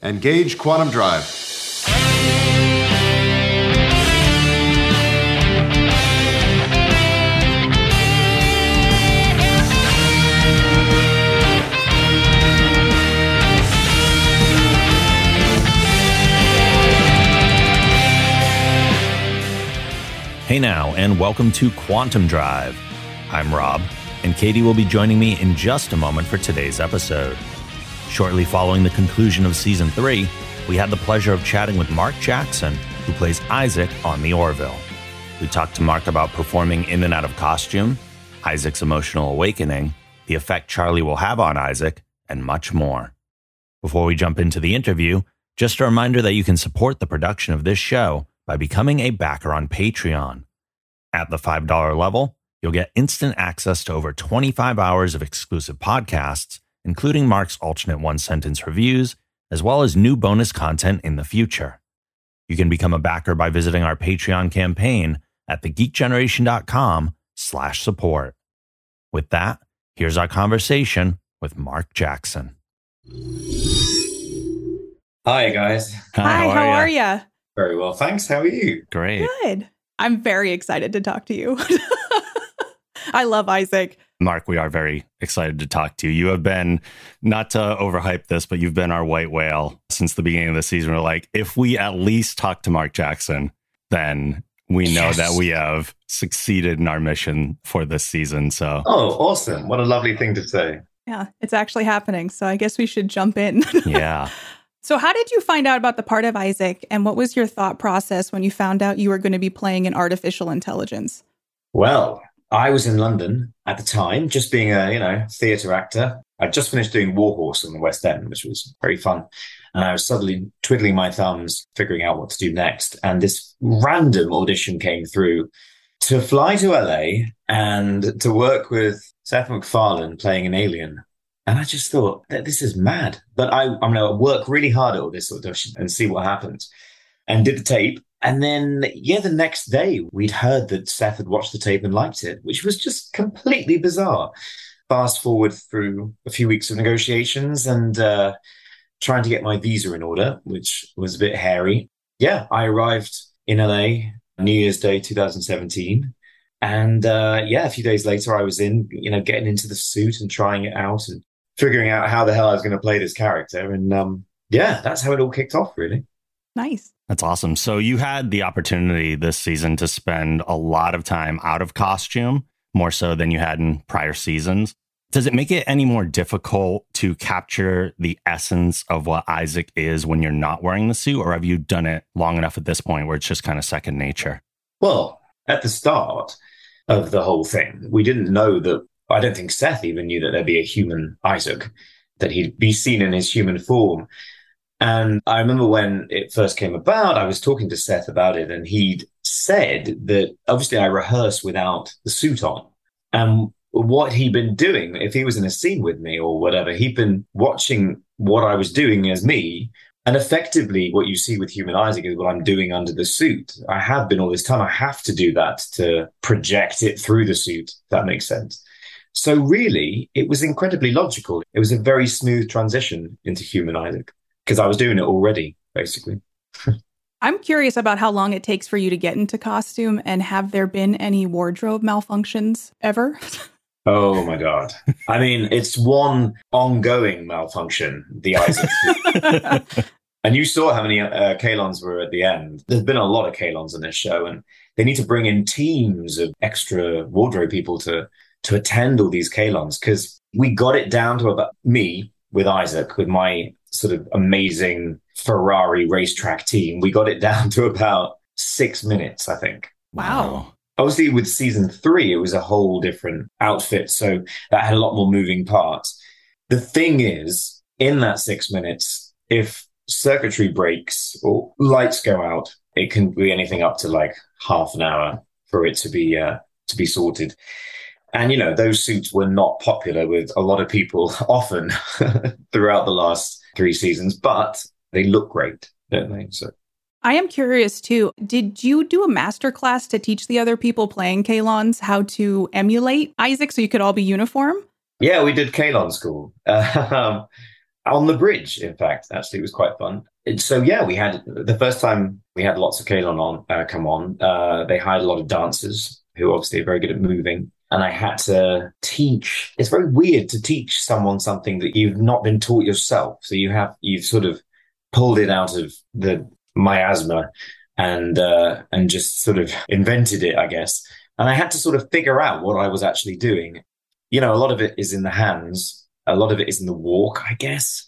Engage Quantum Drive. Hey now, and welcome to Quantum Drive. I'm Rob, and Katie will be joining me in just a moment for today's episode. Shortly following the conclusion of season three, we had the pleasure of chatting with Mark Jackson, who plays Isaac on The Orville. We talked to Mark about performing in and out of costume, Isaac's emotional awakening, the effect Charly will have on Isaac, and much more. Before we jump into the interview, just a reminder that you can support the production of this show by becoming a backer on Patreon. At the $5 level, you'll get instant access to over 25 hours of exclusive podcasts, including Mark's alternate one sentence reviews, as well as new bonus content in the future. You can become a backer by visiting our Patreon campaign at thegeekgeneration.com slash support. With that, here's our conversation with Mark Jackson. Hi, guys. Hi, how are you? Very well, thanks. How are you? Great. Good. I'm very excited to talk to you. I love Isaac. Mark, we are very excited to talk to you. You have been, not to overhype this, but you've been our white whale since the beginning of the season. We're like, if we at least talk to Mark Jackson, then we know Yes. that we have succeeded in our mission for this season. So, Oh, awesome. What a lovely thing to say. Yeah, it's actually happening. So I guess we should jump in. yeah. so, how did you find out about the part of Isaac? And what was your thought process when you found out you were going to be playing an artificial intelligence? Well, I was in London at the time, just being a, you know, theatre actor. I'd just finished doing Warhorse in the West End, which was very fun. And I was suddenly twiddling my thumbs, figuring out what to do next. And this random audition came through to fly to LA and to work with Seth MacFarlane playing an alien. And I just thought that this is mad. But I, I'm going to work really hard at all this audition and see what happens. And did the tape. And then, yeah, the next day we'd heard that Seth had watched the tape and liked it, which was just completely bizarre. Fast forward through a few weeks of negotiations and uh, trying to get my visa in order, which was a bit hairy. Yeah, I arrived in LA New Year's Day 2017. And uh, yeah, a few days later, I was in, you know, getting into the suit and trying it out and figuring out how the hell I was going to play this character. And um, yeah, that's how it all kicked off, really. Nice. That's awesome. So, you had the opportunity this season to spend a lot of time out of costume, more so than you had in prior seasons. Does it make it any more difficult to capture the essence of what Isaac is when you're not wearing the suit, or have you done it long enough at this point where it's just kind of second nature? Well, at the start of the whole thing, we didn't know that. I don't think Seth even knew that there'd be a human Isaac, that he'd be seen in his human form. And I remember when it first came about, I was talking to Seth about it, and he'd said that obviously I rehearsed without the suit on. And what he'd been doing, if he was in a scene with me or whatever, he'd been watching what I was doing as me. And effectively, what you see with human Isaac is what I'm doing under the suit. I have been all this time. I have to do that to project it through the suit. That makes sense. So really, it was incredibly logical. It was a very smooth transition into human Isaac because I was doing it already, basically. I'm curious about how long it takes for you to get into costume and have there been any wardrobe malfunctions ever? Oh my god! I mean, it's one ongoing malfunction. The Isaac, and you saw how many uh, Kaylons were at the end. There's been a lot of Kaylons in this show, and they need to bring in teams of extra wardrobe people to to attend all these Kaylons because we got it down to about me with Isaac with my sort of amazing Ferrari racetrack team. We got it down to about six minutes, I think. Wow. Obviously, with season three, it was a whole different outfit. So that had a lot more moving parts. The thing is, in that six minutes, if circuitry breaks or lights go out, it can be anything up to like half an hour for it to be uh, to be sorted. And you know, those suits were not popular with a lot of people often throughout the last three seasons, but they look great, don't they? So I am curious too. Did you do a master class to teach the other people playing Kaylons how to emulate Isaac so you could all be uniform? Yeah, we did Kaylon school. Um, on the bridge. In fact, actually, it was quite fun. And so yeah, we had the first time we had lots of Kaylon on uh, come on. Uh, they hired a lot of dancers who obviously are very good at moving. And I had to teach. It's very weird to teach someone something that you've not been taught yourself. So you have you've sort of pulled it out of the miasma and uh, and just sort of invented it, I guess. And I had to sort of figure out what I was actually doing. You know, a lot of it is in the hands, a lot of it is in the walk, I guess.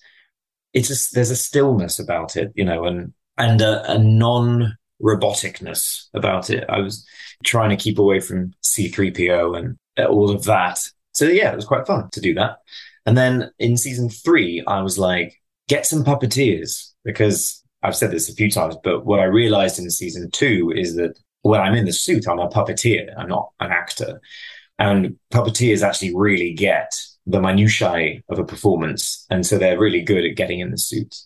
It's just there's a stillness about it, you know, and and a, a non roboticness about it. I was trying to keep away from C3PO and all of that. So yeah, it was quite fun to do that. And then in season three, I was like, get some puppeteers because I've said this a few times, but what I realized in season two is that when I'm in the suit, I'm a puppeteer. I'm not an actor. And puppeteers actually really get the minutiae of a performance. And so they're really good at getting in the suit.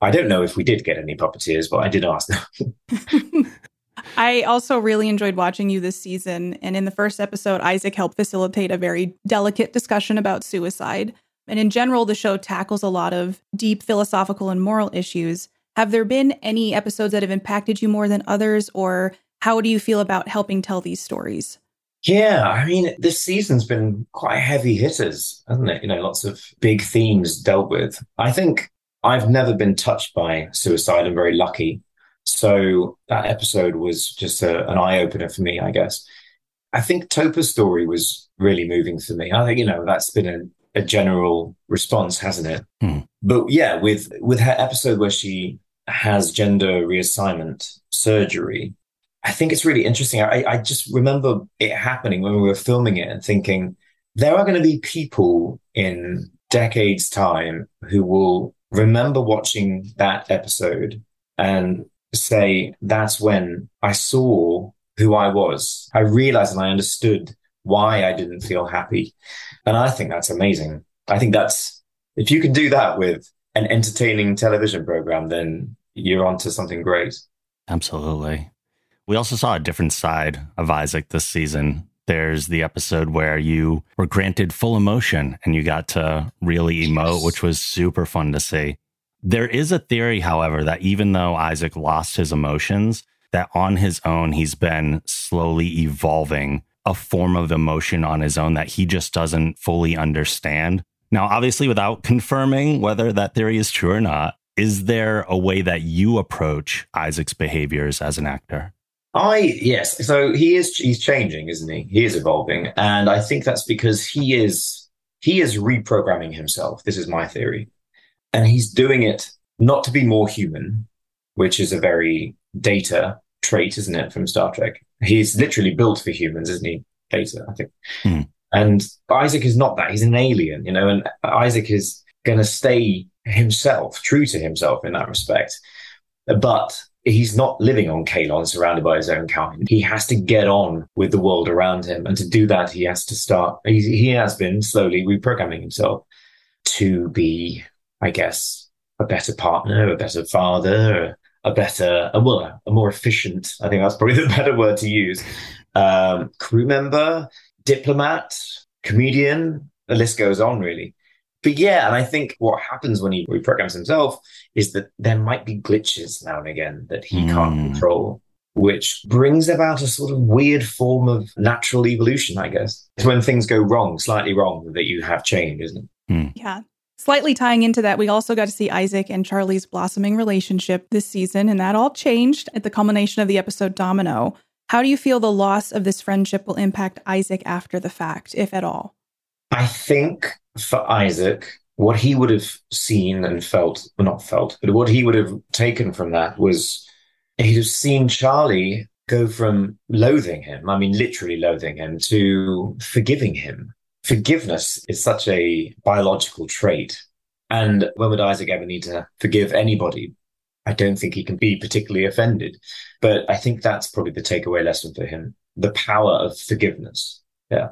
I don't know if we did get any puppeteers, but I did ask them. I also really enjoyed watching you this season. And in the first episode, Isaac helped facilitate a very delicate discussion about suicide. And in general, the show tackles a lot of deep philosophical and moral issues. Have there been any episodes that have impacted you more than others, or how do you feel about helping tell these stories? Yeah, I mean, this season's been quite heavy hitters, hasn't it? You know, lots of big themes dealt with. I think I've never been touched by suicide. I'm very lucky. So that episode was just a, an eye opener for me, I guess. I think Topa's story was really moving for me. I think, you know, that's been a, a general response, hasn't it? Hmm. But yeah, with, with her episode where she has gender reassignment surgery, I think it's really interesting. I, I just remember it happening when we were filming it and thinking there are going to be people in decades' time who will remember watching that episode and say, that's when I saw who I was. I realized and I understood why I didn't feel happy. And I think that's amazing. I think that's, if you can do that with an entertaining television program, then you're onto something great. Absolutely. We also saw a different side of Isaac this season. There's the episode where you were granted full emotion and you got to really emote, yes. which was super fun to see. There is a theory, however, that even though Isaac lost his emotions, that on his own, he's been slowly evolving a form of emotion on his own that he just doesn't fully understand. Now, obviously, without confirming whether that theory is true or not, is there a way that you approach Isaac's behaviors as an actor? I yes, so he is he's changing, isn't he? He is evolving, and I think that's because he is he is reprogramming himself. This is my theory. And he's doing it not to be more human, which is a very data trait, isn't it, from Star Trek? He's literally built for humans, isn't he? Data, I think. Hmm. And Isaac is not that. He's an alien, you know, and Isaac is going to stay himself, true to himself in that respect. But he's not living on Kaylon surrounded by his own kind. He has to get on with the world around him. And to do that, he has to start, he, he has been slowly reprogramming himself to be I guess, a better partner, a better father, a better, a, well, a more efficient, I think that's probably the better word to use, um, crew member, diplomat, comedian, the list goes on really. But yeah, and I think what happens when he reprograms himself is that there might be glitches now and again that he mm. can't hmm. control, which brings about a sort of weird form of natural evolution, I guess. It's when things go wrong, slightly wrong, that you have change, isn't it? Mm. Yeah. Slightly tying into that, we also got to see Isaac and Charly's blossoming relationship this season, and that all changed at the culmination of the episode Domino. How do you feel the loss of this friendship will impact Isaac after the fact, if at all? I think for Isaac, what he would have seen and felt, well, not felt, but what he would have taken from that was he'd have seen Charly go from loathing him, I mean, literally loathing him, to forgiving him forgiveness is such a biological trait. And when would Isaac ever need to forgive anybody? I don't think he can be particularly offended. But I think that's probably the takeaway lesson for him the power of forgiveness. Yeah.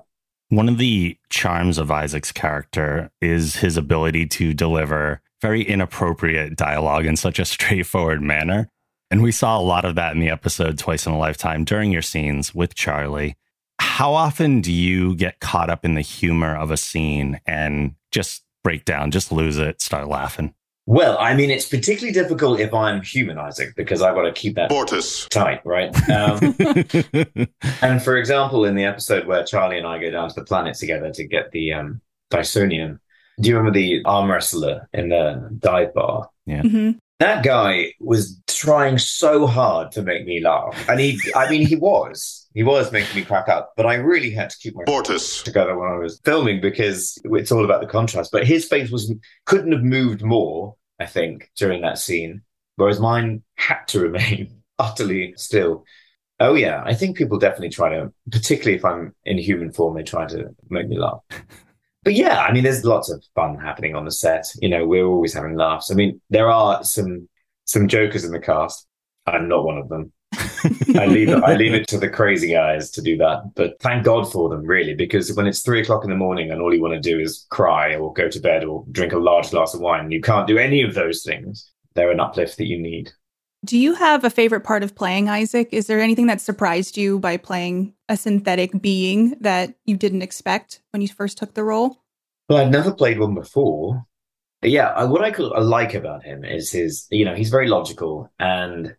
One of the charms of Isaac's character is his ability to deliver very inappropriate dialogue in such a straightforward manner. And we saw a lot of that in the episode Twice in a Lifetime during your scenes with Charly how often do you get caught up in the humor of a scene and just break down, just lose it, start laughing? Well, I mean, it's particularly difficult if I'm humanizing because I've got to keep that Mortis. tight, right? Um, and for example, in the episode where Charly and I go down to the planet together to get the um, Dysonium, do you remember the arm wrestler in the dive bar? hmm That guy was trying so hard to make me laugh. And he, I mean, he was. He was making me crack up, but I really had to keep my Mortis. together when I was filming because it's all about the contrast. But his face was couldn't have moved more, I think, during that scene, whereas mine had to remain utterly still. Oh yeah, I think people definitely try to, particularly if I'm in human form, they try to make me laugh. But yeah, I mean, there's lots of fun happening on the set. You know, we're always having laughs. I mean, there are some some jokers in the cast. I'm not one of them. I leave it, I leave it to the crazy guys to do that. But thank God for them, really, because when it's three o'clock in the morning and all you want to do is cry or go to bed or drink a large glass of wine, you can't do any of those things. They're an uplift that you need. Do you have a favorite part of playing Isaac? Is there anything that surprised you by playing a synthetic being that you didn't expect when you first took the role? Well, I've never played one before. But yeah, I, what I, could, I like about him is his, you know, he's very logical and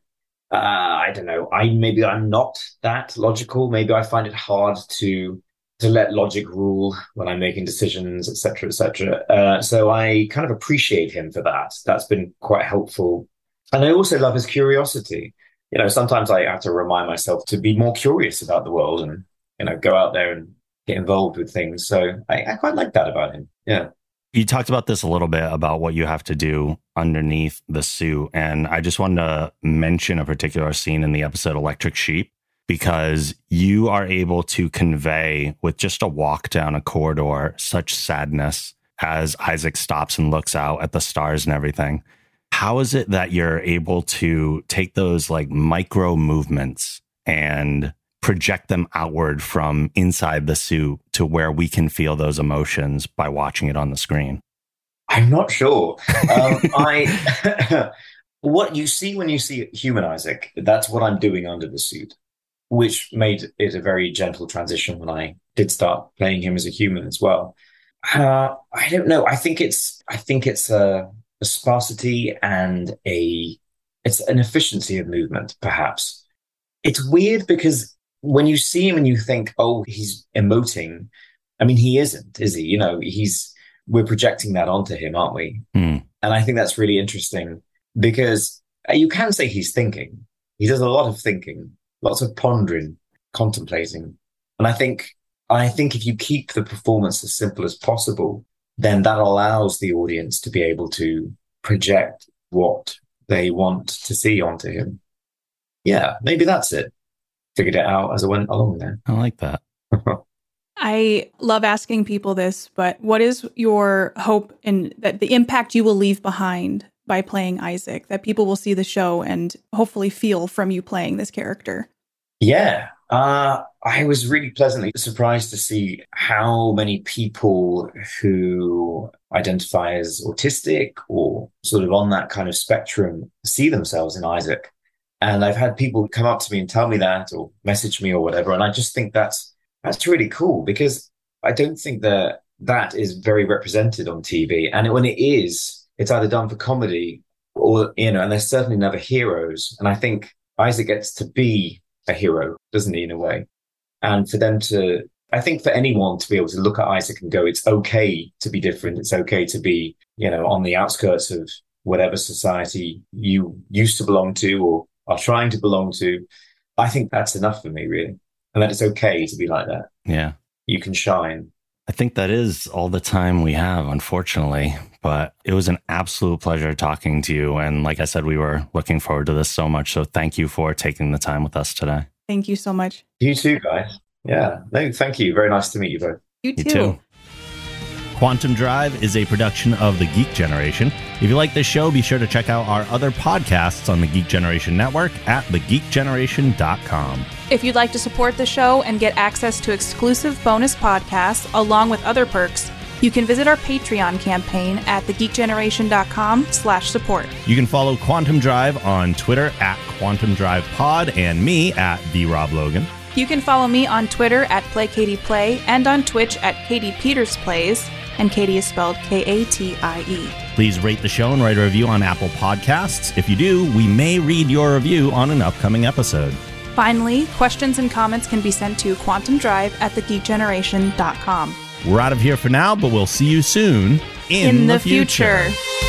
uh, I don't know. I maybe I'm not that logical. Maybe I find it hard to to let logic rule when I'm making decisions, etc., etc. Uh, so I kind of appreciate him for that. That's been quite helpful, and I also love his curiosity. You know, sometimes I have to remind myself to be more curious about the world and you know go out there and get involved with things. So I, I quite like that about him. Yeah. You talked about this a little bit about what you have to do underneath the suit. And I just wanted to mention a particular scene in the episode Electric Sheep because you are able to convey with just a walk down a corridor such sadness as Isaac stops and looks out at the stars and everything. How is it that you're able to take those like micro movements and project them outward from inside the suit to where we can feel those emotions by watching it on the screen? I'm not sure. Um, I what you see when you see human Isaac, that's what I'm doing under the suit, which made it a very gentle transition when I did start playing him as a human as well. Uh, I don't know. I think it's I think it's a, a sparsity and a it's an efficiency of movement, perhaps. It's weird because when you see him and you think, oh, he's emoting, I mean, he isn't, is he? You know, he's we're projecting that onto him, aren't we? Hmm. And I think that's really interesting because uh, you can say he's thinking. He does a lot of thinking, lots of pondering, contemplating. And I think, I think if you keep the performance as simple as possible, then that allows the audience to be able to project what they want to see onto him. Yeah, maybe that's it. Figured it out as I went along there. I like that. I love asking people this, but what is your hope in that the impact you will leave behind by playing Isaac that people will see the show and hopefully feel from you playing this character? Yeah, uh, I was really pleasantly surprised to see how many people who identify as autistic or sort of on that kind of spectrum see themselves in Isaac. And I've had people come up to me and tell me that or message me or whatever. And I just think that's that's really cool because I don't think that that is very represented on TV. And when it is, it's either done for comedy or, you know, and they're certainly never heroes. And I think Isaac gets to be a hero, doesn't he, in a way? And for them to, I think for anyone to be able to look at Isaac and go, it's okay to be different. It's okay to be, you know, on the outskirts of whatever society you used to belong to or are trying to belong to. I think that's enough for me, really. And that it's okay to be like that. Yeah. You can shine. I think that is all the time we have, unfortunately. But it was an absolute pleasure talking to you. And like I said, we were looking forward to this so much. So thank you for taking the time with us today. Thank you so much. You too, guys. Yeah. No, thank you. Very nice to meet you both. You too. You too. Quantum Drive is a production of the Geek Generation. If you like this show, be sure to check out our other podcasts on the Geek Generation Network at thegeekgeneration.com. If you'd like to support the show and get access to exclusive bonus podcasts along with other perks, you can visit our Patreon campaign at thegeekgeneration.com slash support. You can follow Quantum Drive on Twitter at Quantum Drive Pod and me at the Rob Logan. You can follow me on Twitter at PlayKatiePlay and on Twitch at Katie Peters Plays. And Katie is spelled K A T I E. Please rate the show and write a review on Apple Podcasts. If you do, we may read your review on an upcoming episode. Finally, questions and comments can be sent to quantumdrive at thegeekgeneration.com. We're out of here for now, but we'll see you soon in, in the, the future. future.